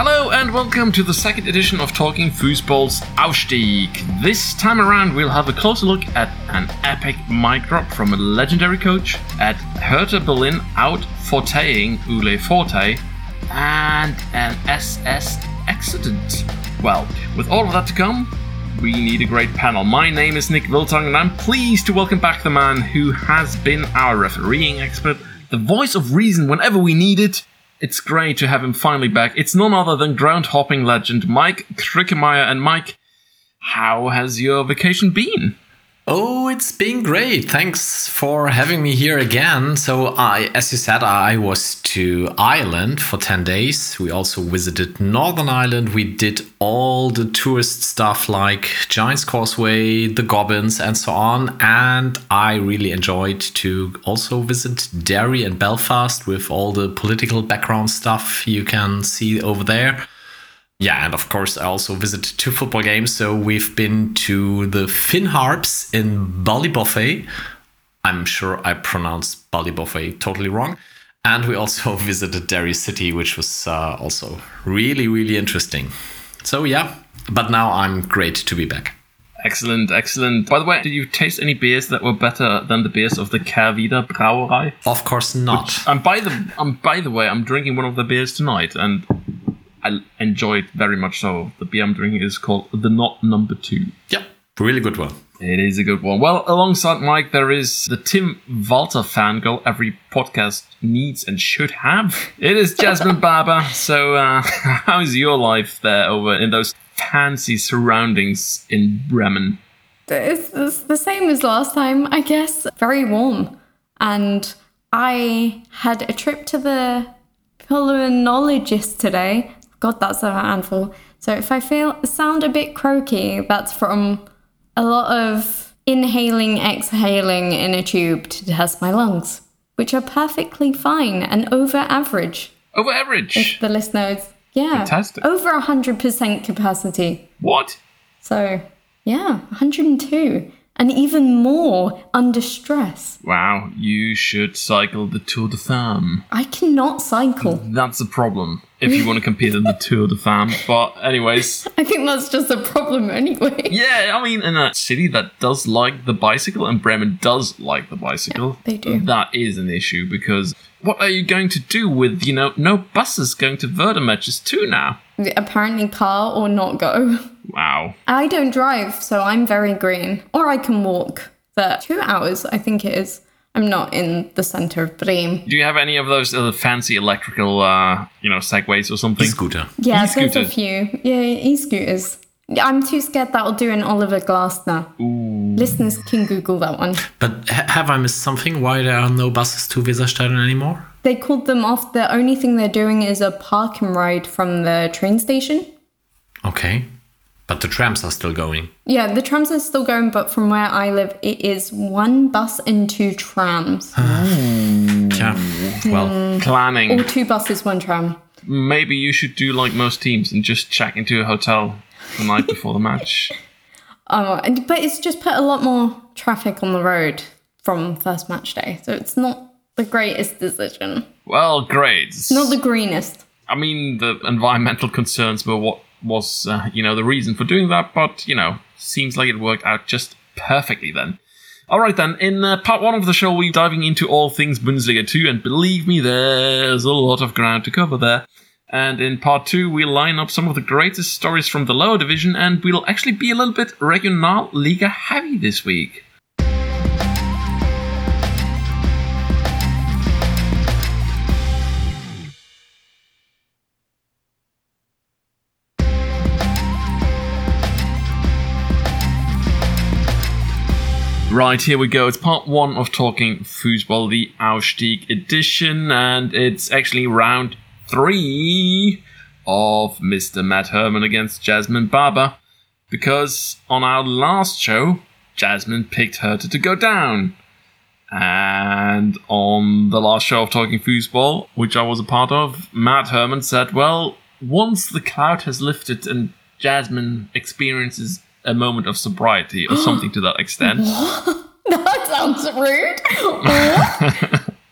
Hello and welcome to the second edition of Talking Fussball's Aufstieg. This time around, we'll have a closer look at an epic mic drop from a legendary coach, at Hertha Berlin out forteing Ule Forte, and an SS accident. Well, with all of that to come, we need a great panel. My name is Nik Wiltong, and I'm pleased to welcome back the man who has been our refereeing expert, the voice of reason whenever we need it. It's great to have him finally back. It's none other than ground hopping legend Maik Krickemeyer. And Maik, how has your vacation been? Oh, it's been great. Thanks for having me here again. So, I, as you said, I was to Ireland for 10 days. We also visited Northern Ireland. We did all the tourist stuff like Giant's Causeway, the Gobbins, and so on. And I really enjoyed to also visit Derry and Belfast with all the political background stuff you can see over there. Yeah, and of course, I also visited two football games. So we've been to the Finn Harps in Ballybofey. I'm sure I pronounced Ballybofey totally wrong. And we also visited Derry City, which was uh, also really, really interesting. So, yeah, but now I'm great to be back. Excellent, excellent. By the way, did you taste any beers that were better than the beers of the Kehrwieder Brauerei? Of course not. Which, and by the, um, by the way, I'm drinking one of the beers tonight, and I enjoy it very much so. The beer I'm drinking is called the Not Number Two. Yep, really good one. It is a good one. Well, alongside Maik, there is the Tim Walter fangirl every podcast needs and should have. It is Jasmine Barber. So, uh, how's your life there over in those fancy surroundings in Bremen? It's, it's the same as last time, I guess. Very warm. And I had a trip to the pulmonologist today God, that's a handful. So if I feel sound a bit croaky, that's from a lot of inhaling, exhaling in a tube to test my lungs, which are perfectly fine and over average. Over average. If the listeners, yeah, Fantastic. over hundred percent capacity. What? So yeah, 102 and even more under stress. Wow, you should cycle the Tour de Femme. I cannot cycle. That's a problem if you want to compete in the Tour de Femme. But, anyways. I think that's just a problem anyway. Yeah, I mean, in a city that does like the bicycle, and Bremen does like the bicycle, yeah, they do. That is an issue because what are you going to do with, you know, no buses going to Werder matches too now? Apparently, car or not go. Wow. I don't drive, so I'm very green. Or I can walk for two hours, I think it is. I'm not in the center of Bremen. Do you have any of those uh, fancy electrical, uh, you know, segways or something? E-scooter. Yeah, there's a few. Yeah, e-scooters. I'm too scared that'll do an Oliver Glasner. Ooh. Listeners can Google that one. But ha- have I missed something? Why there are no buses to Weserstadion anymore? They called them off. The only thing they're doing is a park and ride from the train station. Okay. But the trams are still going. Yeah, the trams are still going, but from where I live, it is one bus and two trams. yeah. Well, mm. planning. Or two buses, one tram. Maybe you should do like most teams and just check into a hotel the night before the match. Oh, but it's just put a lot more traffic on the road from first match day, so it's not the greatest decision. Well, great. It's not the greenest. I mean, the environmental concerns were what was, uh, you know, the reason for doing that, but, you know, seems like it worked out just perfectly then. All right, then. In uh, part one of the show, we're diving into all things Bundesliga 2, and believe me, there's a lot of ground to cover there. And in part two, we'll line up some of the greatest stories from the lower division, and we'll actually be a little bit Regionalliga heavy this week. Right, here we go. It's part one of Talking Fussball, the Aufstieg edition, and it's actually round three of Mr. Matt Herman against Jasmine Barber. Because on our last show, Jasmine picked Hertha to go down. And on the last show of Talking Fussball, which I was a part of, Matt Herman said, Well, once the cloud has lifted and Jasmine experiences a moment of sobriety or something to that extent. that sounds rude.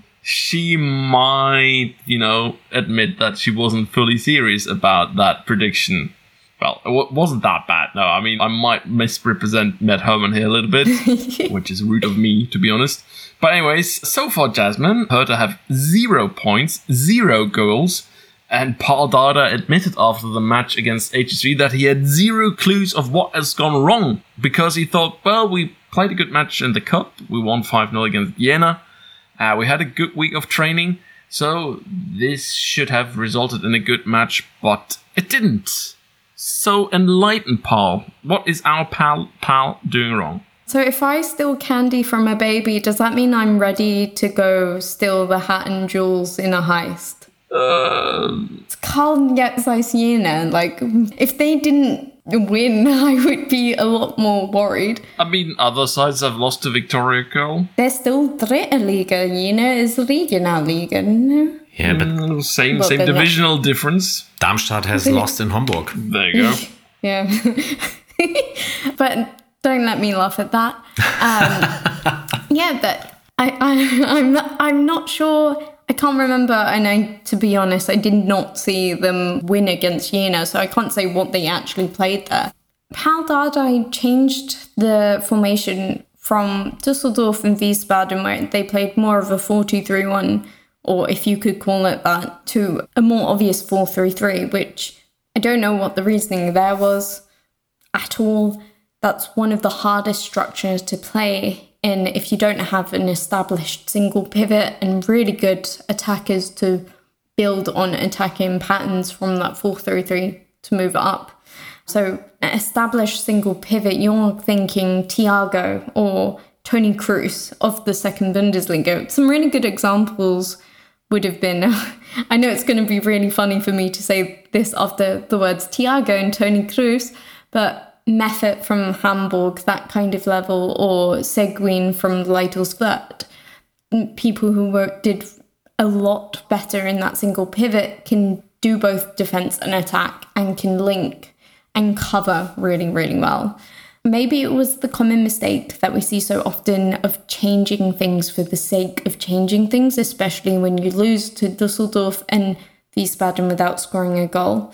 she might, you know, admit that she wasn't fully serious about that prediction. Well, it wasn't that bad. No, I mean, I might misrepresent Matt Herman here a little bit, which is rude of me, to be honest. But, anyways, so far, Jasmine, Hertha have zero points, zero goals. And Pal Dardai admitted after the match against HSV that he had zero clues of what has gone wrong because he thought, well, we played a good match in the cup. We won 5 0 against Jena. Uh, we had a good week of training. So this should have resulted in a good match, but it didn't. So enlighten Paul. What is our pal pal doing wrong? So if I steal candy from a baby, does that mean I'm ready to go steal the hat and jewels in a heist? Carl Zeiss Jena. Like, if they didn't win, I would be a lot more worried. I mean, other sides have lost to Viktoria Köln. They're still dritte Liga. Jena is Regionalliga. No? Yeah, but Mm, Same, Well, same then that- divisional difference. Darmstadt has lost in Hamburg. There you go. Yeah. but don't let me laugh at that. Um, yeah, but I, I, I'm, not, I'm not sure. I can't remember, and I, to be honest, I did not see them win against Jena, so I can't say what they actually played there. Pal Dardai changed the formation from Dusseldorf and Wiesbaden, where they played more of a 4 2 3 1, or if you could call it that, to a more obvious 4 3 3, which I don't know what the reasoning there was at all. That's one of the hardest structures to play if you don't have an established single pivot and really good attackers to build on attacking patterns from that 4 3 3 to move up. So, established single pivot, you're thinking Thiago or Toni Kroos of the second Bundesliga. Some really good examples would have been. I know it's going to be really funny for me to say this after the words Thiago and Toni Kroos, but Meffert from Hamburg, that kind of level, or Seguin from Leitelsvert, mm, people who were, did a lot better in that single pivot can do both defense and attack and can link and cover really, really well. Maybe it was the common mistake that we see so often of changing things for the sake of changing things, especially when you lose to Dusseldorf and Wiesbaden without scoring a goal.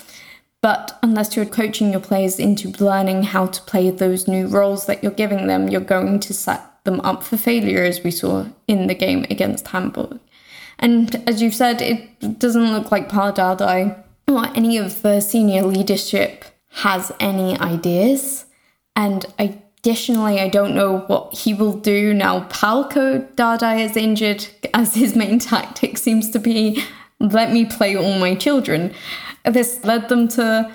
But unless you're coaching your players into learning how to play those new roles that you're giving them, you're going to set them up for failure, as we saw in the game against Hamburg. And as you've said, it doesn't look like Pal Dardai or any of the senior leadership has any ideas. And additionally, I don't know what he will do now. Palko Dardai is injured, as his main tactic seems to be let me play all my children. This led them to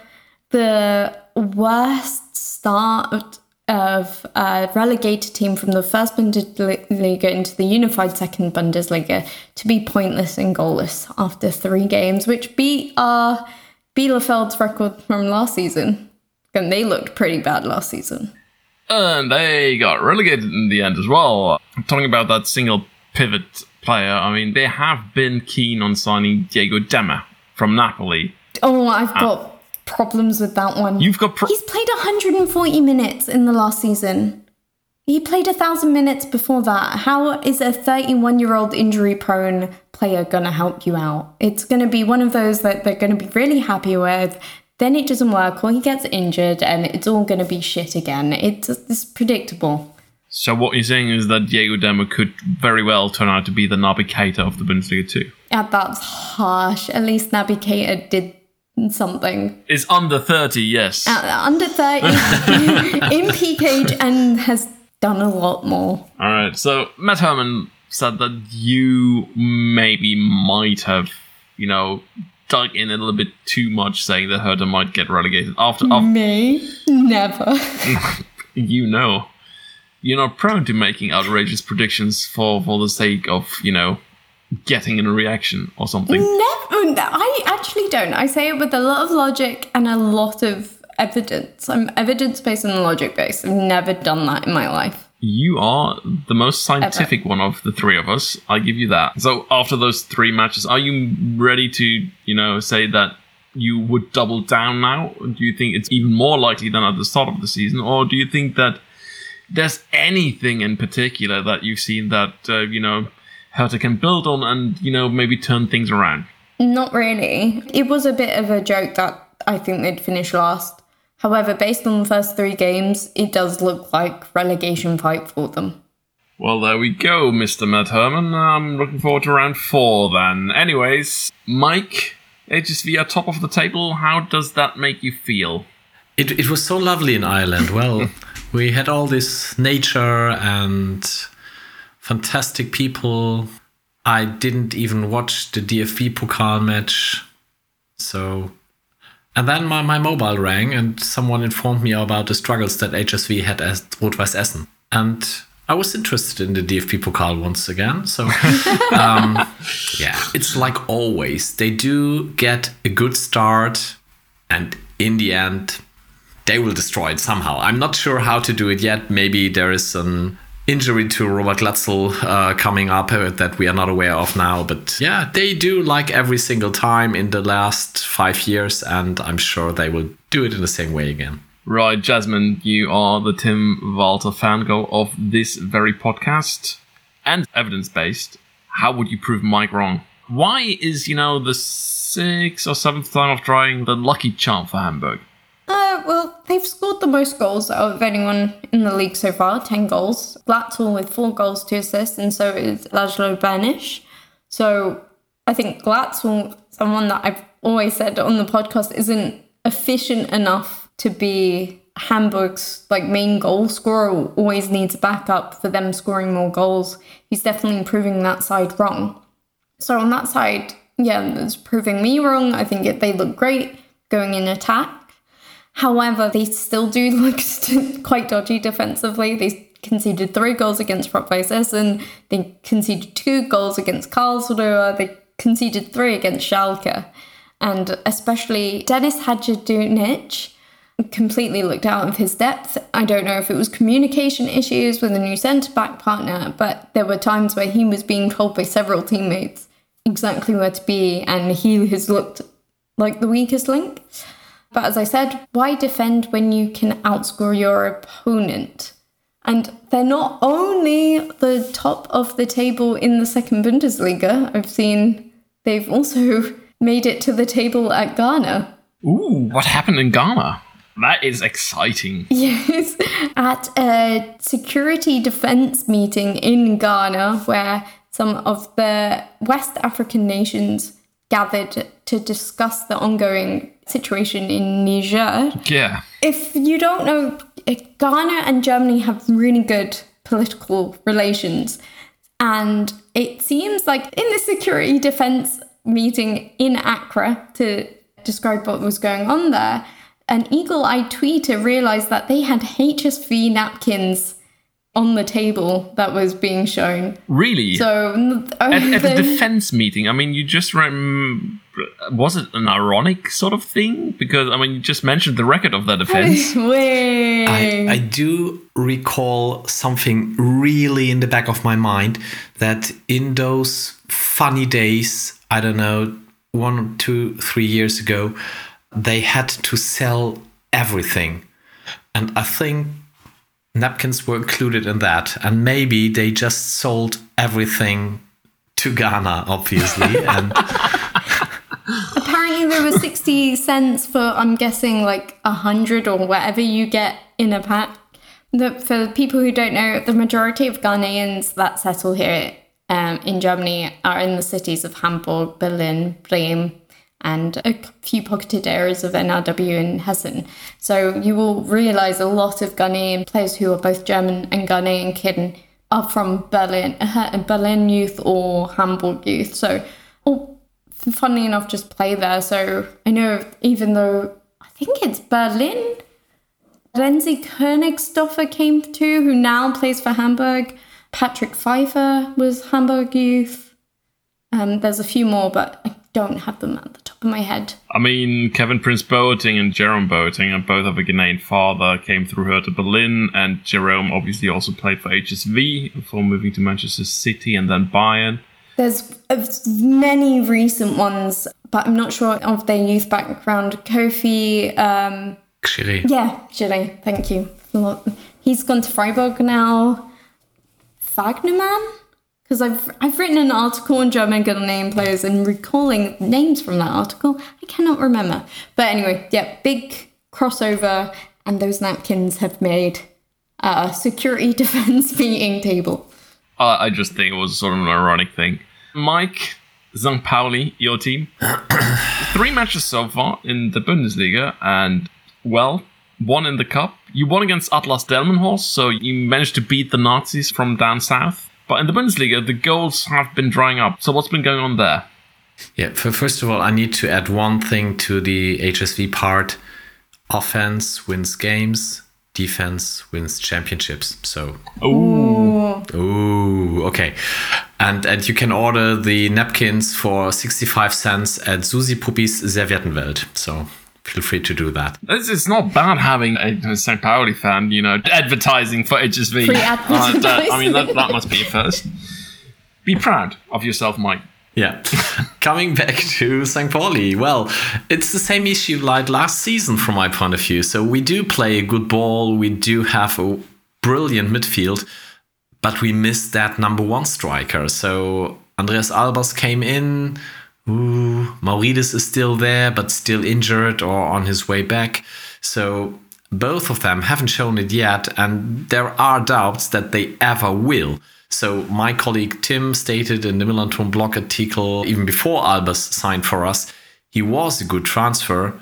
the worst start of, a relegated team from the first Bundesliga into the unified second Bundesliga to be pointless and goalless after three games, which beat uh, our Bielefeld's record from last season. And they looked pretty bad last season. And they got relegated in the end as well. Talking about that single pivot player, I mean, they have been keen on signing Diego Demme from Napoli. Oh, I've ah. got problems with that one. You've got. Pro- He's played 140 minutes in the last season. He played a thousand minutes before that. How is a 31 year old injury prone player going to help you out? It's going to be one of those that they're going to be really happy with. Then it doesn't work, or he gets injured, and it's all going to be shit again. It's, it's predictable. so what you're saying is that Diego Demme could very well turn out to be the Naby Keita of the Bundesliga too. Yeah, that's harsh. At least Naby Keita did something. Is under 30, yes. Uh, under 30 in peak age and has done a lot more. All right. So Matt Herman said that you maybe might have, you know, dug in a little bit too much, saying that Hertha might get relegated. After, after Me? Never. you know, you're not prone to making outrageous predictions for for the sake of, you know, getting in a reaction or something. Never. I actually don't. I say it with a lot of logic and a lot of evidence. I'm evidence based and logic based. I've never done that in my life. You are the most scientific one of the three of us. I give you that. So after those three matches, are you ready to, you know, say that you would double down now? Do you think it's even more likely than at the start of the season, or do you think that there's anything in particular that you've seen that uh, you know Hertha can build on and, you know, maybe turn things around? Not really. It was a bit of a joke that I think they'd finish last. However, based on the first three games, it does look like relegation fight for them. Well, there we go, Mr. Matt Herman. I'm looking forward to round four then. Anyways, Maik, HSV are top of the table. How does that make you feel? It, it was so lovely in Ireland. Well, we had all this nature and fantastic people. I didn't even watch the DFB Pokal match. So, and then my, my mobile rang and someone informed me about the struggles that HSV had at Rot-Weiß Essen. And I was interested in the DFB Pokal once again. So, um, yeah, it's like always. They do get a good start, and in the end, they will destroy it somehow. I'm not sure how to do it yet. Maybe there is an injury to Robert Glatzel uh, coming up uh, that we are not aware of now. But yeah, they do like every single time in the last five years, and I'm sure they will do it in the same way again. Right, Jasmine, you are the Tim Walter fangirl of this very podcast and evidence based. How would you prove Maik wrong? Why is, you know, the sixth or seventh time of trying the lucky charm for Hamburg? Uh, well, they've scored the most goals out of anyone in the league so far 10 goals. Glatzel with four goals to assist, and so is Laszlo Benes. So I think Glatzel, someone that I've always said on the podcast, isn't efficient enough to be Hamburg's like main goal scorer always needs a backup for them scoring more goals. He's definitely proving that side wrong. So on that side, yeah, it's proving me wrong. I think it, they look great going in attack. However, they still do look quite dodgy defensively. They conceded three goals against Rot-Weiß Essen. They conceded two goals against Karlsruhe. They conceded three against Schalke. And especially Dennis Hadzikadunic completely looked out of his depth. I don't know if it was communication issues with a new centre back partner, but there were times where he was being told by several teammates exactly where to be, and he has looked like the weakest link. But as I said, why defend when you can outscore your opponent? And they're not only the top of the table in the second Bundesliga, I've seen they've also made it to the table at Ghana. Ooh, what happened in Ghana? That is exciting. Yes, at a security defense meeting in Ghana, where some of the West African nations gathered to discuss the ongoing situation in Niger. Yeah. If you don't know, eh, Ghana and Germany have really good political relations. And it seems like in the security defense meeting in Accra to describe what was going on there, an eagle eyed tweeter realized that they had HSV napkins on the table that was being shown. Really? So at, at the defense meeting, I mean, you just rem- was it an ironic sort of thing? Because I mean, you just mentioned the record of that defense. Wait. I, I do recall something really in the back of my mind that in those funny days, I don't know, one, two, three years ago, they had to sell everything. And I think napkins were included in that. And maybe they just sold everything to Ghana, obviously. and apparently there were 60 cents for, I'm guessing, like a 100 or whatever you get in a pack. The, for people who don't know, the majority of Ghanaians that settle here um, in Germany are in the cities of Hamburg, Berlin, Bremen, and a few pocketed areas of NRW in Hessen. So you will realize a lot of Ghanaian players who are both German and Ghanaian kin are from Berlin, Berlin youth or Hamburg youth. So, oh, funnily enough, just play there. So I know even though I think it's Berlin, Renzi Königsdörffer came to, who now plays for Hamburg. Patrick Pfeiffer was Hamburg youth. Um, there's a few more, but I don't have them at the top of my head. I mean, Kevin Prince Boateng and Jerome Boateng, and both have a Ghanaian father, came through Hertha Berlin, and Jerome obviously also played for HSV before moving to Manchester City and then Bayern. There's many recent ones, but I'm not sure of their youth background. Kofi. Um, Kyereh. Yeah, Kyereh, thank you. He's gone to Freiburg now. Wagnerman? Because I've I've written an article on German good name players and recalling names from that article, I cannot remember. But anyway, yeah, big crossover, and those napkins have made a security defense meeting table. Uh, I just think it was sort of an ironic thing. Maik, St. Pauli, your team, three matches so far in the Bundesliga, and well, one in the cup. You won against Atlas Delmenhorst, so you managed to beat the Nazis from down south. But in the Bundesliga, the goals have been drying up. So what's been going on there? Yeah, for, first of all, I need to add one thing to the HSV part. Offense wins games, defense wins championships. So, Ooh. ooh, okay. And and you can order the napkins for 65 cents at Susi Puppis Serviettenwelt. So, feel free to do that. It's, it's not bad having a, St. Pauli fan, you know, advertising for HSV. Free Uh, I mean, that, that must be a first. Be proud of yourself, Maik. Yeah. Coming back to St. Pauli, well, it's the same issue like last season from my point of view. So we do play a good ball, we do have a brilliant midfield, but we missed that number one striker. So Andreas Albers came in. Ooh, Maurides is still there, but still injured or on his way back. So both of them haven't shown it yet, and there are doubts that they ever will. So my colleague Tim stated in the Millerntor blog article, even before Albers signed for us, he was a good transfer,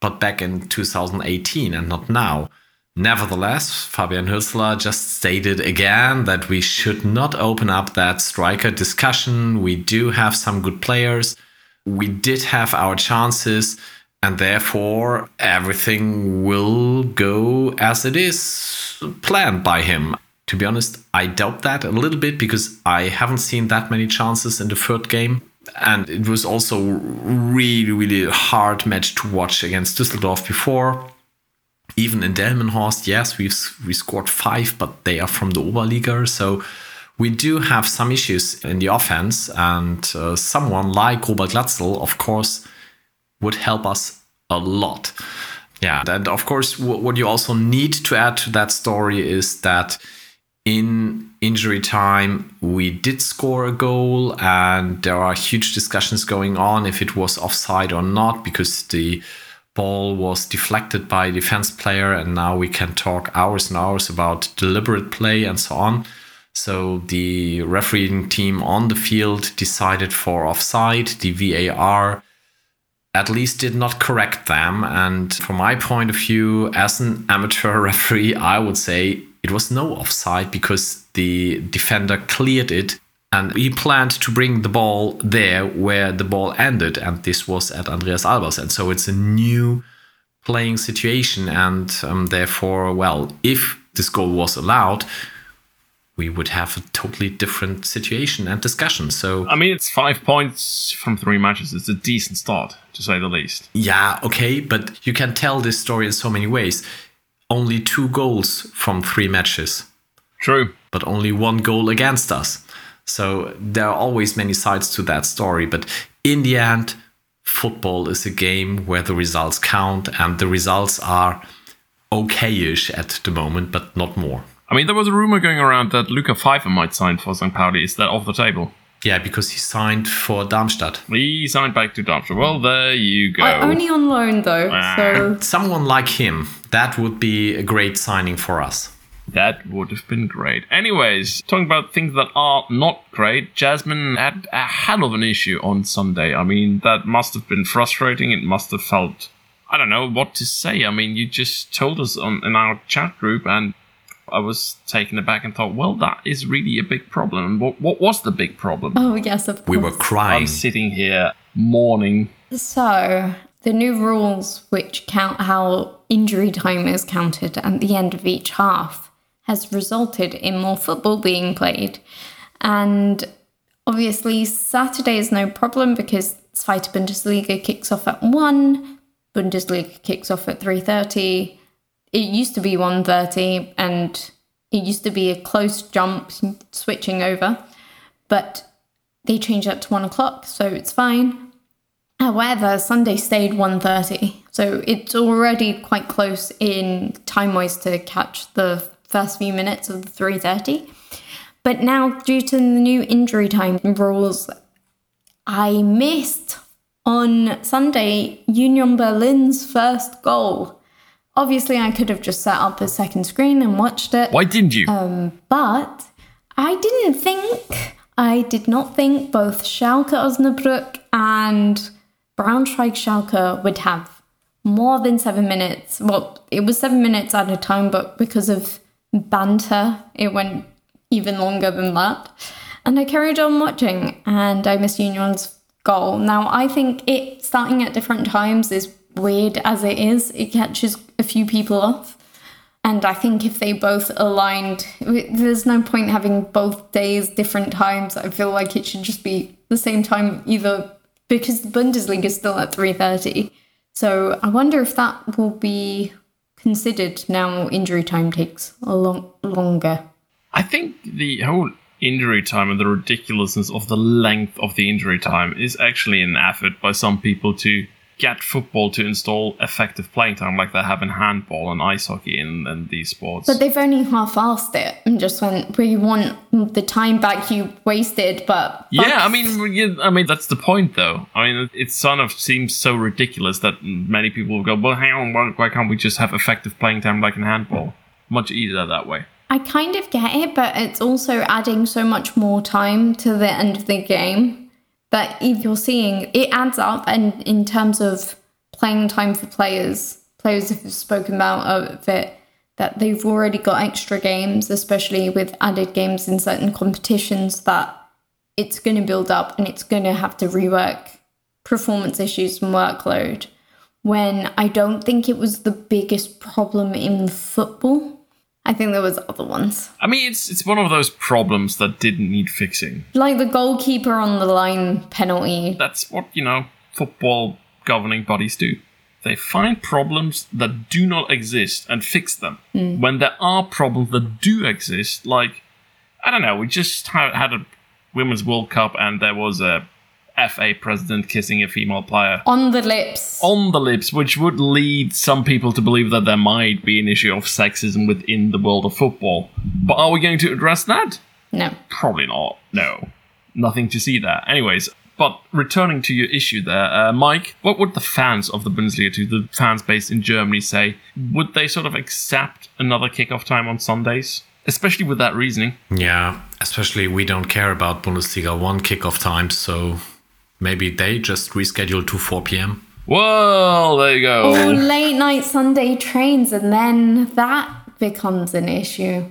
but back in 2018 and not now. Nevertheless, Fabian Hürzeler just stated again that we should not open up that striker discussion. We do have some good players. We did have our chances, and therefore everything will go as it is planned by him. To be honest, I doubt that a little bit because I haven't seen that many chances in the third game. And it was also really, really hard match to watch against Düsseldorf before even in Delmenhorst, yes, we've we scored five, but they are from the Oberliga, so we do have some issues in the offense. And uh, someone like Robert Glatzel, of course, would help us a lot. Yeah, and of course, what you also need to add to that story is that in injury time, we did score a goal, and there are huge discussions going on if it was offside or not because the ball was deflected by a defense player, and now we can talk hours and hours about deliberate play and so on. So the refereeing team on the field decided for offside. The VAR at least did not correct them. And from my point of view, as an amateur referee, I would say it was no offside because the defender cleared it and he planned to bring the ball there where the ball ended. And this was at Andreas Albers. And so it's a new playing situation. And um, therefore, well, if this goal was allowed, we would have a totally different situation and discussion. So I mean, it's five points from three matches. It's a decent start, to say the least. Yeah, okay, but you can tell this story in so many ways. Only two goals from three matches, True. but only one goal against us. So there are always many sides to that story. But in the end, football is a game where the results count, and the results are okayish at the moment, but not more. I mean, there was a rumor going around that Luca Pfeiffer might sign for St. Pauli. Is that off the table? Yeah, because he signed for Darmstadt. He signed back to Darmstadt. Well, there you go. Uh, only on loan though, so Someone like him, that would be a great signing for us. That would have been great. Anyways, talking about things that are not great, Jasmine had a hell of an issue on Sunday. I mean, that must have been frustrating. It must have felt. I don't know what to say. I mean, you just told us on, in our chat group, and I was taken aback and thought, well, that is really a big problem. What, what was the big problem? oh yes, of course. We were crying. I'm sitting here mourning. So, the new rules which count how injury time is counted at the end of each half has resulted in more football being played. And obviously, Saturday is no problem because Zweite Bundesliga kicks off at 1, Bundesliga kicks off at 3.30. It used to be 1.30 and it used to be a close jump switching over. But they changed that to 1 o'clock, so it's fine. However, Sunday stayed 1.30, so it's already quite close in time-wise to catch the first few minutes of the 3.30. But now, due to the new injury time rules, I missed on Sunday Union Berlin's first goal. Obviously, I could have just set up a second screen and watched it. Why didn't you? Um, but I didn't think, I did not think both Schalke Osnabrück and Braunschweig Schalke would have more than seven minutes. Well, it was seven minutes at a time, but because of banter, it went even longer than that. And I carried on watching, and I missed Union's goal. Now, I think it starting at different times is weird as it is, it catches a few people off. And I think if they both aligned, there's no point having both days different times. I feel like it should just be the same time, either because the Bundesliga is still at 3:30. So I wonder if that will be considered now. Injury time takes a long longer. I think the whole injury time and the ridiculousness of the length of the injury time is actually an effort by some people to get football to install effective playing time like they have in handball and ice hockey and, and these sports. But they've only half-assed it and just went, we want the time back you wasted, but... yeah, I mean, I mean that's the point, though. I mean, it sort of seems so ridiculous that many people will go, "Well, hang on, why, why can't we just have effective playing time like in handball? Much easier that way." I kind of get it, but it's also adding so much more time to the end of the game that if you're seeing it adds up and in terms of playing time for players players have spoken about of it that they've already got extra games especially with added games in certain competitions that it's going to build up and it's going to have to rework performance issues and workload. When i don't think it was the biggest problem in football I think there was other ones. I mean, it's it's one of those problems that didn't need fixing. Like the goalkeeper on the line penalty. That's what you know football governing bodies do. They find problems that do not exist and fix them. Hmm. When there are problems that do exist, like I don't know, we just had a women's World Cup and there was a FA president kissing a female player On the lips. on the lips, which would lead some people to believe that there might be an issue of sexism within the world of football. But are we going to address that? No. Probably not. No. Nothing to see there. Anyways, but returning to your issue there, uh, Maik, what would the fans of the Bundesliga, to the fans based in Germany, say? Would they sort of accept another kickoff time on Sundays? Especially with that reasoning. Yeah, especially we don't care about Bundesliga 1 kickoff times, so maybe they just reschedule to 4 p.m. Well, there you go. Or late night Sunday trains, and then that becomes an issue.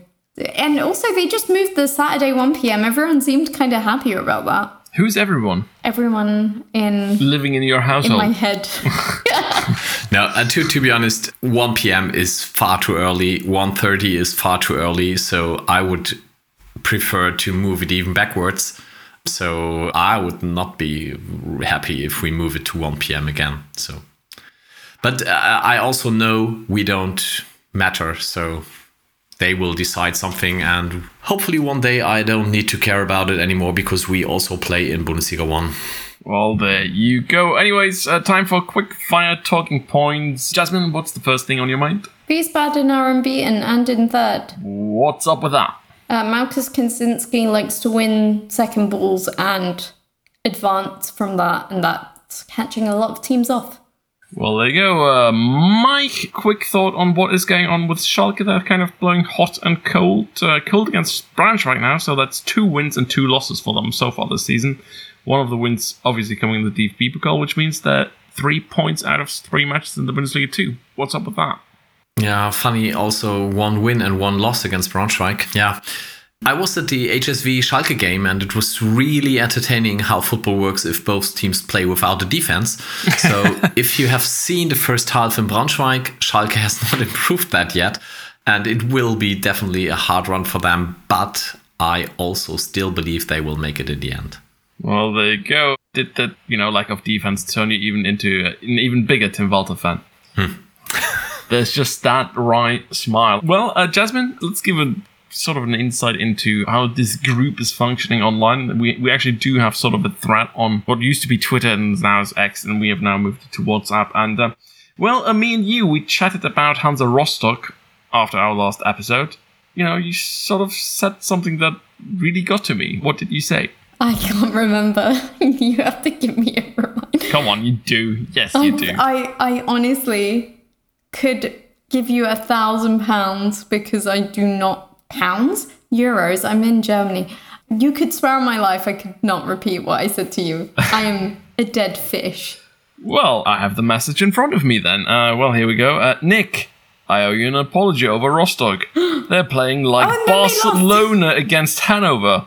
And also, they just moved the Saturday 1 p.m. Everyone seemed kind of happier about that. Who's everyone Everyone in living in your household. in my head. No, uh, to, to be honest, 1 p.m. is far too early, 1.30 is far too early, so I would prefer to move it even backwards. So I would not be happy if we move it to 1 p.m. again. So, but uh, I also know we don't matter, so they will decide something, and hopefully one day I don't need to care about it anymore because we also play in Bundesliga 1. Well, there you go. Anyways, uh, time for quick fire talking points. Jasmine, what's the first thing on your mind? Wiesbaden are unbeaten and and in third. What's up with that? Uh, Marcus likes to win second balls and advance from that, and that's catching a lot of teams off. Well, there you go. Uh, Maik, quick thought on what is going on with Schalke. They're kind of blowing hot and cold. Uh, cold against Branch right now, so that's two wins and two losses for them so far this season. One of the wins obviously coming in the DFB Pokal, which means they're three points out of three matches in the Bundesliga 2. What's up with that? Yeah, funny. Also, one win and one loss against Braunschweig. Yeah. I was at the HSV Schalke game and it was really entertaining how football works if both teams play without a defense. So, if you have seen the first half in Braunschweig, Schalke has not improved that yet. And it will be definitely a hard run for them. But I also still believe they will make it in the end. Well, there you go. Did that, you know, lack of defense turn you even into an even bigger Tim Walter fan? Hmm. There's just that right smile. Well, uh, Jasmine, let's give a sort of an insight into how this group is functioning online. We, we actually do have sort of a thread on what used to be Twitter and now is X, and we have now moved to WhatsApp. And, uh, well, uh, me and you, we chatted about Hansa Rostock after our last episode. You know, you sort of said something that really got to me. What did you say? I can't remember. you have to give me a reminder. Come on, you do. Yes, you do. I, I honestly could give you a thousand pounds because I do not pounds euros. I'm in Germany. You could swear on my life I could not repeat what I said to you. I am a dead fish. Well, I have the message in front of me then. Uh, well, here we go. Uh, Nik, I owe you an apology over Rostock. They're playing like Oh, and then they lost. Barcelona against Hanover.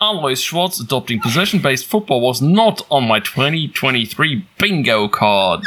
Alois Schwartz adopting possession based football was not on my 2023 bingo card.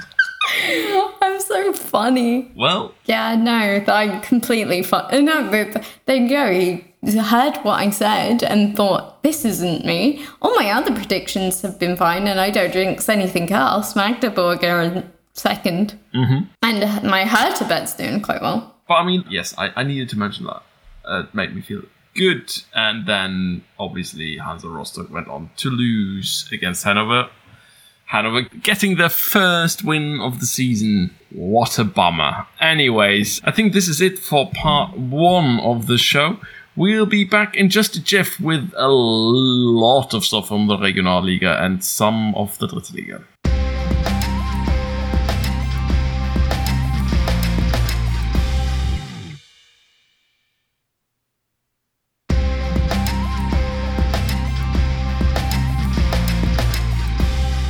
I'm so funny. Well, Yeah, no, I completely fu- No, but go. He heard what I said and thought, this isn't me. All my other predictions have been fine and I don't drink anything else. Magdeburg are in second. Mm-hmm. And my Hertha bet's doing quite well. but I mean, yes, I, I needed to mention that. Uh, it made me feel good. And then, obviously, Hansa Rostock went on to lose against Hanover. Hanover getting their first win of the season. What a bummer. Anyways, I think this is it for part one of the show. We'll be back in just a jiff with a lot of stuff from the Regionalliga and some of the Dritte Liga.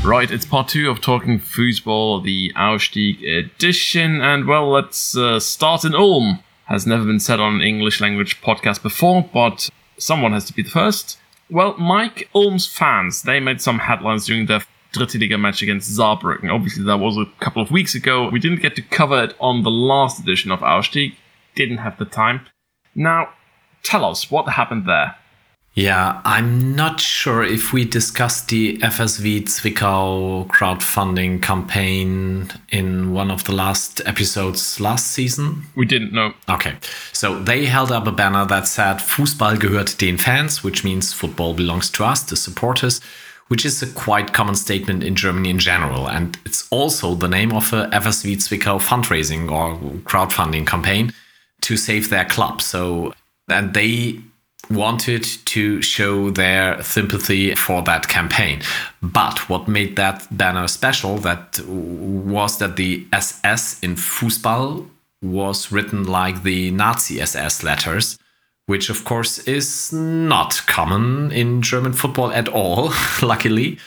Right, it's part two of Talking Fussball, the Aufstieg edition, and well, let's uh, start in Ulm. Has never been said on an English language podcast before, but someone has to be the first. Well, Maik, Ulm's fans, they made some headlines during their Dritte Liga match against Saarbrücken. Obviously, that was a couple of weeks ago. We didn't get to cover it on the last edition of Aufstieg. Didn't have the time. Now, tell us what happened there. Yeah, I'm not sure if we discussed the FSV Zwickau crowdfunding campaign in one of the last episodes last season. We didn't know. Okay, so they held up a banner that said Fußball gehört den Fans, which means football belongs to us, the supporters, which is a quite common statement in Germany in general. And it's also the name of a FSV Zwickau fundraising or crowdfunding campaign to save their club. So, and they wanted to show their sympathy for that campaign. But what made that banner special that was that the SS in Fußball was written like the Nazi SS letters, which of course is not common in German football at all, luckily.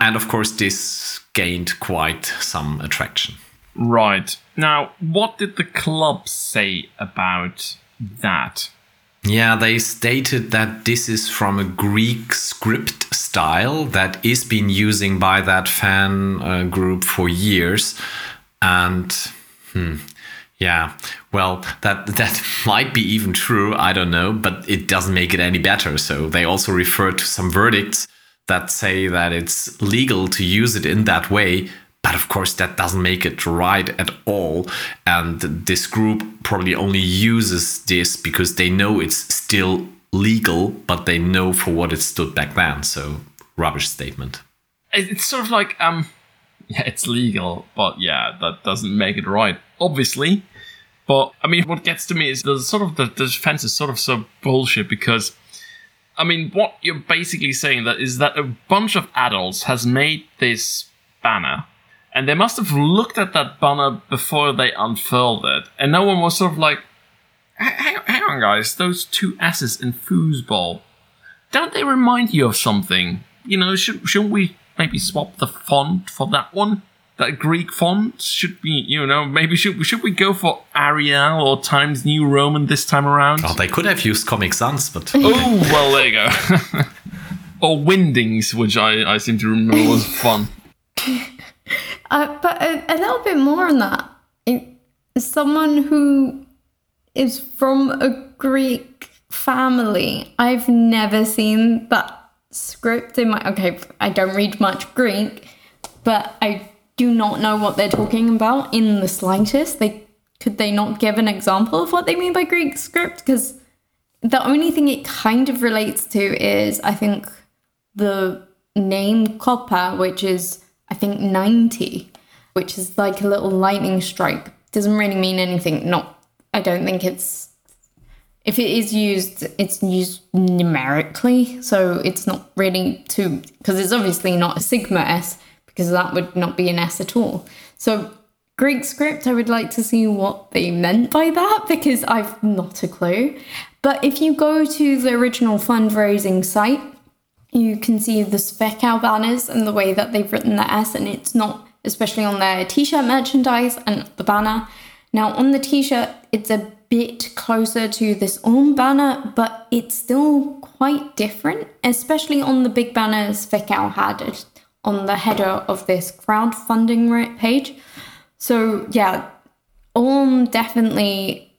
And of course, this gained quite some attraction. Right. Now, what did the club say about that? Yeah, they stated that this is from a Greek script style that is been using by that fan uh, group for years, and hmm, yeah, well, that that might be even true. I don't know, but it doesn't make it any better. So they also refer to some verdicts that say that it's legal to use it in that way. Of course, that doesn't make it right at all. And this group probably only uses this because they know it's still legal, but they know for what it stood back then. So, rubbish statement. It's sort of like, um, yeah, it's legal, but yeah, that doesn't make it right, obviously. But I mean, what gets to me is the sort of the, the defense is sort of so bullshit because, I mean, what you're basically saying that is that a bunch of adults has made this banner, and they must have looked at that banner before they unfurled it, and no one was sort of like, hang, hang on, guys, those two asses in foosball, don't they remind you of something? You know, should shouldn't we maybe swap the font for that one? That Greek font should be, you know, maybe should should we go for Arial or Times New Roman this time around? Well, they could have used Comic Sans, but Oh well, there you go. or Wingdings, which I I seem to remember was fun. Uh, but a, a little bit more on that. Someone who is from a Greek family, I've never seen that script in my. Okay, I don't read much Greek, but I do not know what they're talking about in the slightest. They could they not give an example of what they mean by Greek script? Because the only thing it kind of relates to is I think the name Koppa, which is I think 90, which is like a little lightning strike. Doesn't really mean anything. Not I don't think it's if it is used, it's used numerically, so it's not really too because it's obviously not a sigma s because that would not be an s at all. So Greek script, I would like to see what they meant by that because I've not a clue. But if you go to the original fundraising site, you can see the Zwickau banners and the way that they've written the S, and it's not, especially on their t shirt merchandise and the banner. Now, on the t shirt, it's a bit closer to this Ulm banner, but it's still quite different, especially on the big banner Zwickau had on the header of this crowdfunding page. So, yeah, Ulm definitely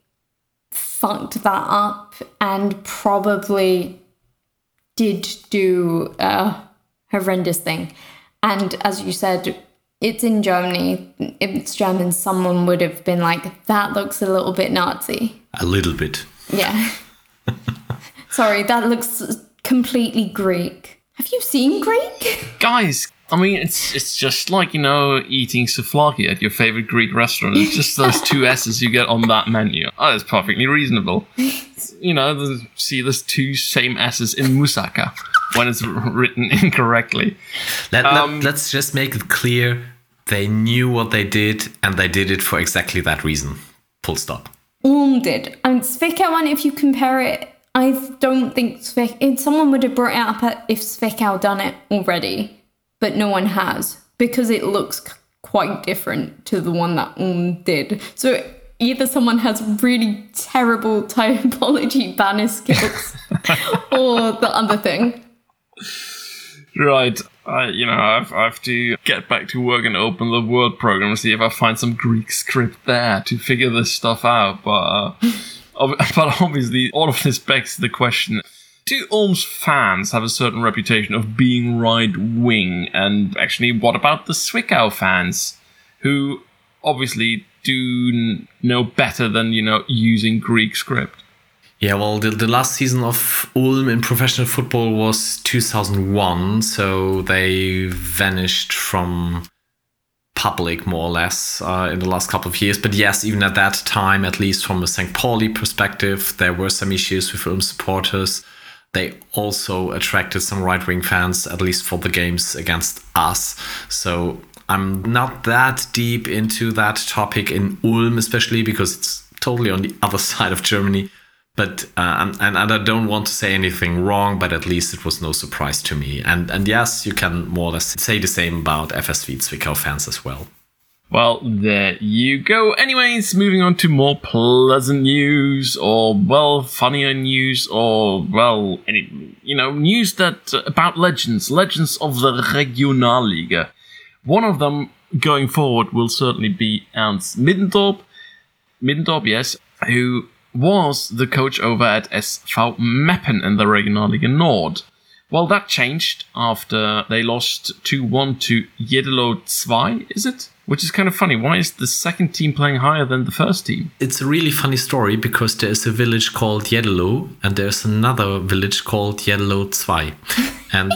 fucked that up and probably did do a horrendous thing. And as you said, it's in Germany. If it's German, someone would have been like, that looks a little bit Nazi. A little bit. Yeah. Sorry, that looks completely Greek. Have you seen Greek? Guys, I mean, it's it's just like you know eating souvlaki at your favorite Greek restaurant. It's just those two S's you get on that menu. Oh, it's perfectly reasonable. You know, the, see, those two same S's in moussaka when it's written incorrectly. Let, Um, let, us just make it clear they knew what they did and they did it for exactly that reason. Full stop. Ulm did. And Zwickau one, if you compare it, I don't think Zwickau, someone would have brought it up if Zwickau done it already, but no one has because it looks quite different to the one that Ulm did. So either someone has really terrible typology banner skills or the other thing. Right. I, you know, I've, I have to get back to work and open the Word program and see if I find some Greek script there to figure this stuff out. But, uh, ob- but obviously, all of this begs the question. Do Ulm's fans have a certain reputation of being right wing? And actually, what about the Zwickau fans, who obviously do know better than, you know, using Greek script? Yeah, well, the, the last season of Ulm in professional football was 2001, so they vanished from public more or less uh, in the last couple of years. But yes, even at that time, at least from a St. Pauli perspective, there were some issues with Ulm supporters. They also attracted some right wing fans, at least for the games against us. So I'm not that deep into that topic in Ulm, especially because it's totally on the other side of Germany. But uh, and, and I don't want to say anything wrong, but at least it was no surprise to me. And and yes, you can more or less say the same about FSV Zwickau fans as well. Well, there you go. Anyways, moving on to more pleasant news, or well, funnier news, or well, any you know, news that uh, about legends, legends of the Regionalliga. One of them going forward will certainly be Ernst Middendorp. Middendorp, yes, who was the coach over at SV Meppen in the Regionalliga Nord. Well, that changed after they lost 2 1 to Jeddeloh 2, is it? Which is kind of funny. Why is the second team playing higher than the first team? It's a really funny story because there's a village called Jeddeloh and there's another village called Jeddeloh 2. And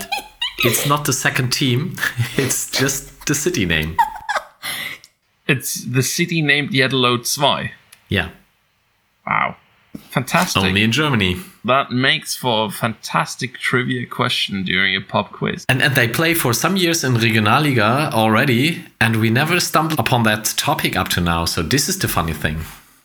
it's not the second team, it's just the city name. It's the city named Jeddeloh 2. Yeah, Wow. Fantastic. only in Germany. That makes for a fantastic trivia question during a pop quiz. And, and they play for some years in Regionalliga already, and we never stumbled upon that topic up to now. So this is the funny thing.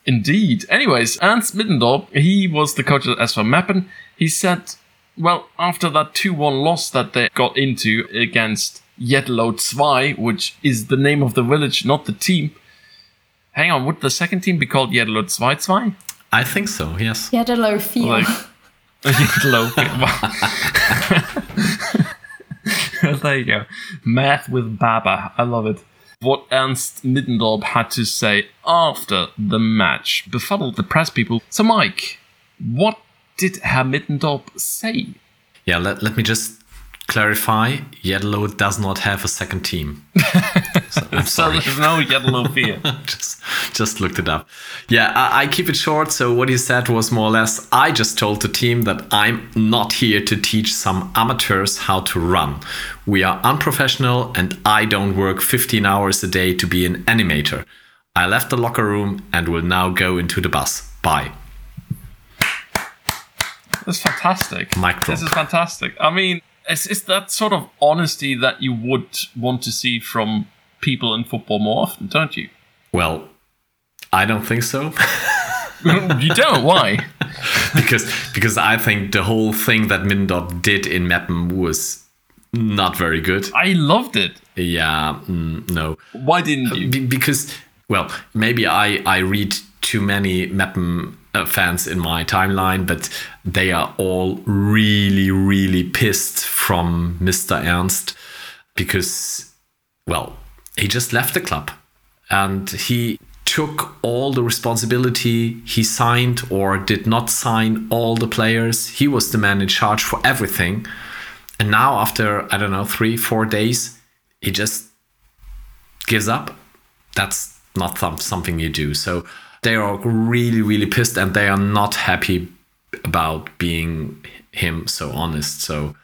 Indeed. Anyways, Ernst Middendorp, he was the coach at SV Meppen. He said, well, after that 2 1 loss that they got into against Jeddeloh 2, which is the name of the village, not the team. Hang on, would the second team be called Jeddeloh 2 2? I think so, yes. He had a low feel. Like, Jeddeloh. there you go. Math with Baba. I love it. What Ernst Middendorp had to say after the match befuddled the press people. So, Maik, what did Herr Middendorp say? Yeah, let, let me just clarify Jeddeloh does not have a second team. So, I'm So sorry. there's no Jeddeloh fear. just just looked it up. Yeah, I, I keep it short. So what he said was more or less, I just told the team that I'm not here to teach some amateurs how to run. We are unprofessional, and I don't work 15 hours a day to be an animator. I left the locker room and will now go into the bus. Bye. That's fantastic. Mic drop. This is fantastic. I mean, it's, it's that sort of honesty that you would want to see from people in football more often, don't you? Well, I don't think so. you don't. Why? because because I think the whole thing that Middendorp did in Meppen was not very good. I loved it. Yeah, mm, no. Why didn't you? Be- because well, maybe I I read too many Meppen uh, fans in my timeline, but they are all really really pissed from Mr. Ernst because well, he just left the club and he took all the responsibility. He signed or did not sign all the players. He was the man in charge for everything. And now, after, I don't know, three, four days, he just gives up. That's not th- something you do. So they are really, really pissed and they are not happy about being him so honest. So,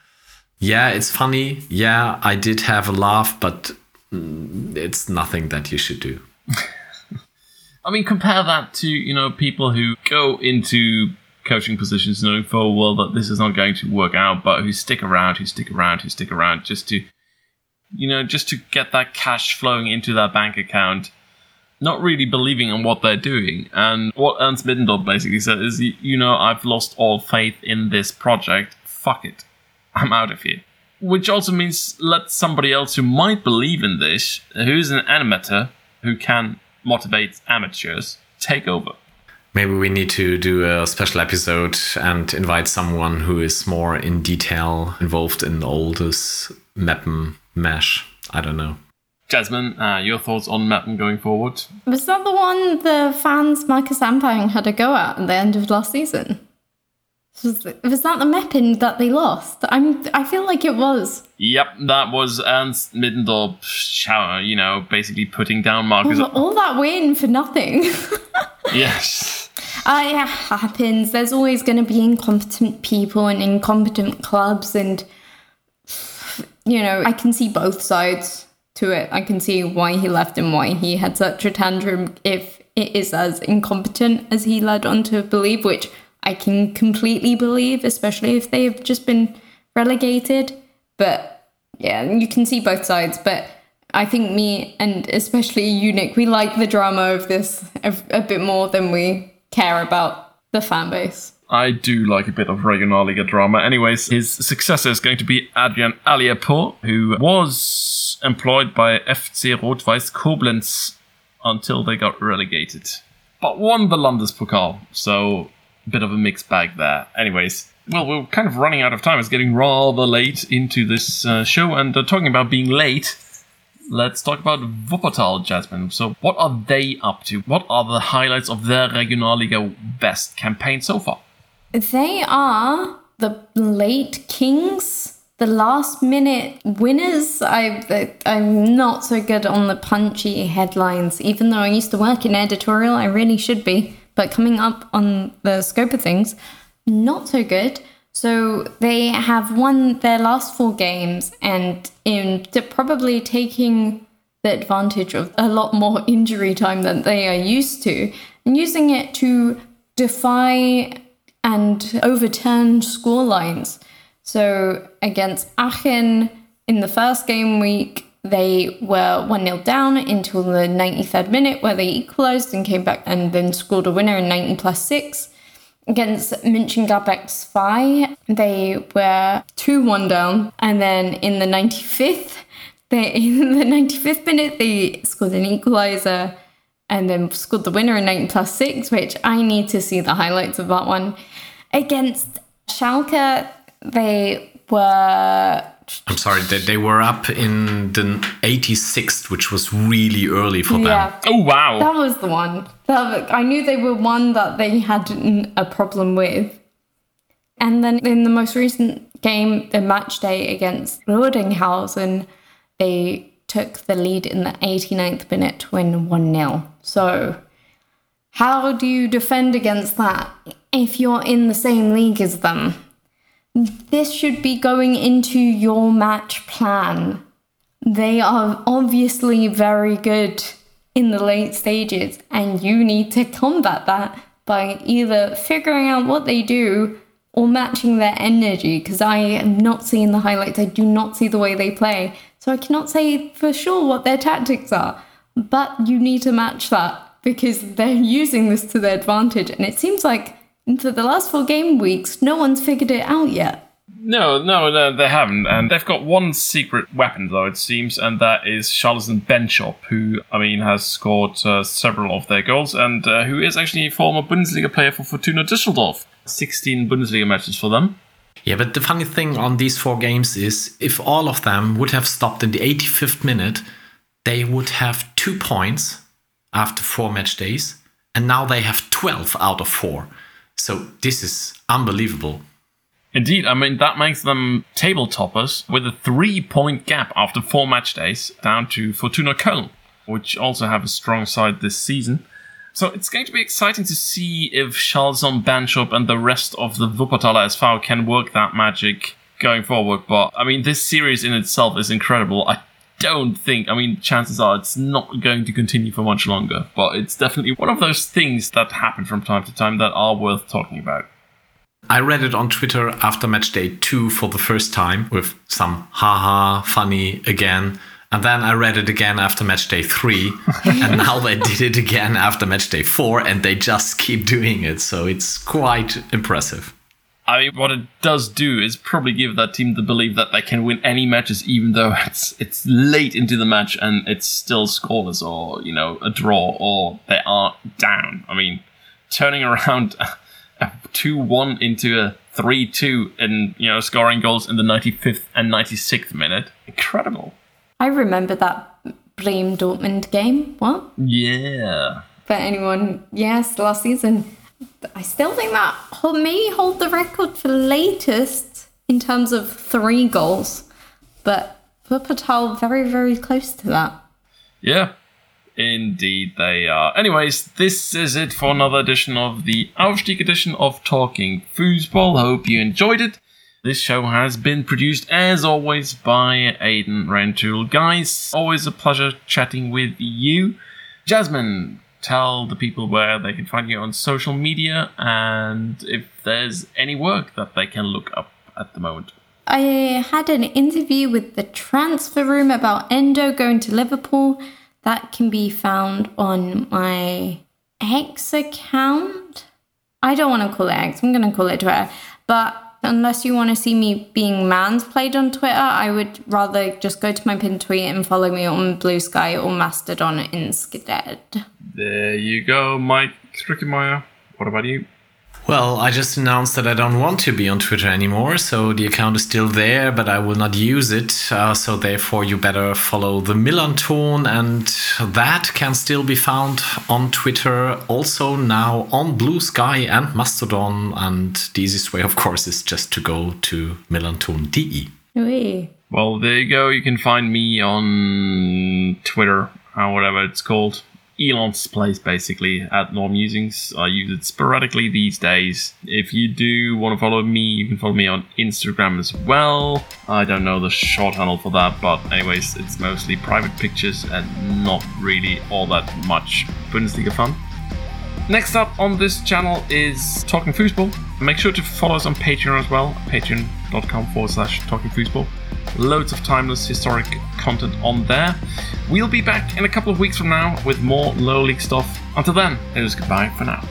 yeah, it's funny. Yeah, I did have a laugh, but mm, it's nothing that you should do. I mean, compare that to you know people who go into coaching positions knowing full well that this is not going to work out, but who stick around, who stick around, who stick around just to, you know, just to get that cash flowing into their bank account, not really believing in what they're doing. And what Ernst Middendorp basically said is, you know, I've lost all faith in this project. Fuck it, I'm out of here. Which also means let somebody else who might believe in this, who's an animator, who can motivate amateurs, take over. Maybe we need to do a special episode and invite someone who is more in detail involved in all this Meppen mesh. I don't know. Jasmine, uh, your thoughts on Meppen going forward? Was that the one the fans Marcus Ampang had a go at at the end of last season? Was, was that the Meppen that they lost? I'm. I feel like it was. Yep, that was Ernst Middendorp, shower, you know, basically putting down Marcus. All, all that win for nothing. yes. Uh, it happens. There's always going to be incompetent people and incompetent clubs, and you know, I can see both sides to it. I can see why he left and why he had such a tantrum if it is as incompetent as he led on to believe, which I can completely believe, especially if they've just been relegated. But yeah, you can see both sides. But I think me and especially you, Nik, we like the drama of this a, a bit more than we care about the fan base. I do like a bit of Regionalliga drama. Anyways, his successor is going to be Adrian Alipour, who was employed by FC Rot-Weiß Koblenz until they got relegated. But won the Landespokal, so a bit of a mixed bag there. Anyways, well, we're kind of running out of time. It's getting rather late into this uh, show, and uh, talking about being late, let's talk about Wuppertal, Jasmine. So, what are they up to? What are the highlights of their Regionalliga West campaign so far? They are the late kings, the last minute winners. I, I'm not so good on the punchy headlines, even though I used to work in editorial, I really should be. But coming up on the scope of things, not so good. So they have won their last four games and in probably taking the advantage of a lot more injury time than they are used to and using it to defy and overturn score lines. So against Aachen in the first game week, they were 1 0 down until the 93rd minute, where they equalised and came back and then scored a winner in 90 plus 6. Against Mönchengladbach Spy, they were 2 1 down. And then in the 95th, they, in the 95th minute, they scored an equaliser and then scored the winner in 90 plus 6, which I need to see the highlights of that one. Against Schalke, they were. I'm sorry, they, they were up in the 86th, which was really early for Yeah, them. Oh, wow. that was the one. That, I knew they were one that they had a problem with. And then in the most recent game, the match day against Rödinghausen, they took the lead in the 89th minute to win 1 0. So, how do you defend against that if you're in the same league as them? This should be going into your match plan. They are obviously very good in the late stages, and you need to combat that by either figuring out what they do or matching their energy because I am not seeing the highlights. I do not see the way they play. So I cannot say for sure what their tactics are. But you need to match that because they're using this to their advantage. And it seems like for the last four game weeks, no one's figured it out yet. No, no, no, they haven't. And they've got one secret weapon, though, it seems, and that is Charlison Benschop, who, I mean, has scored uh, several of their goals and uh, who is actually a former Bundesliga player for Fortuna Düsseldorf. 16 Bundesliga matches for them. Yeah, but the funny thing on these four games is if all of them would have stopped in the 85th minute, they would have two points after four match days, and now they have 12 out of four. So this is unbelievable. Indeed, I mean, that makes them table toppers with a three point gap after four match days down to Fortuna Köln, which also have a strong side this season. So it's going to be exciting to see if Charlison Benschop and the rest of the Wuppertaler SV can work that magic going forward. But I mean, this series in itself is incredible. I don't think, I mean, chances are it's not going to continue for much longer, but it's definitely one of those things that happen from time to time that are worth talking about. I read it on Twitter after match day two for the first time with some haha funny again. And then I read it again after match day three. and now they did it again after match day four and they just keep doing it. So it's quite impressive. I mean, what it does do is probably give that team the belief that they can win any matches, even though it's it's late into the match and it's still scoreless, or you know, a draw, or they are down. I mean, turning around a two-one into a three-two, and you know, scoring goals in the ninety-fifth and ninety-sixth minute, incredible. I remember that Bremen Dortmund game. What? Yeah. For anyone, yes, last season I still think that may hold the record for latest in terms of three goals, but Wuppertal very, very close to that. Yeah, indeed they are. Anyways, this is it for another edition of the Aufstieg edition of Talking Fussball. Hope you enjoyed it. This show has been produced, as always, by Aiden Rantoul. Guys, always a pleasure chatting with you. Jasmine, tell the people where they can find you on social media and if there's any work that they can look up at the moment. I had an interview with the transfer room about Endo going to Liverpool. That can be found on my X account. I don't want to call it X, I'm going to call it Twitter. But unless you want to see me being mansplained on Twitter, I would rather just go to my pinned tweet and follow me on Blue Sky or Mastodon instead. There you go, Maik Strickemeyer. What about you? Well, I just announced that I don't want to be on Twitter anymore, so the account is still there, but I will not use it. Uh, so therefore, you better follow the Millerntor, and that can still be found on Twitter, also now on Blue Sky and Mastodon. And the easiest way, of course, is just to go to millerntor.de. Oui. Well, there you go. You can find me on Twitter, or whatever it's called. Elon's place basically at Norm Musings. I use it sporadically these days. If you do want to follow me, you can follow me on Instagram as well. I don't know the short handle for that, but anyways, it's mostly private pictures and not really all that much Bundesliga fun. Next up on this channel is Talking Fussball. Make sure to follow us on Patreon as well, patreon.com forward slash talking fussball. Loads of timeless historic content on there. We'll be back in a couple of weeks from now with more low league stuff. Until then, it is goodbye for now.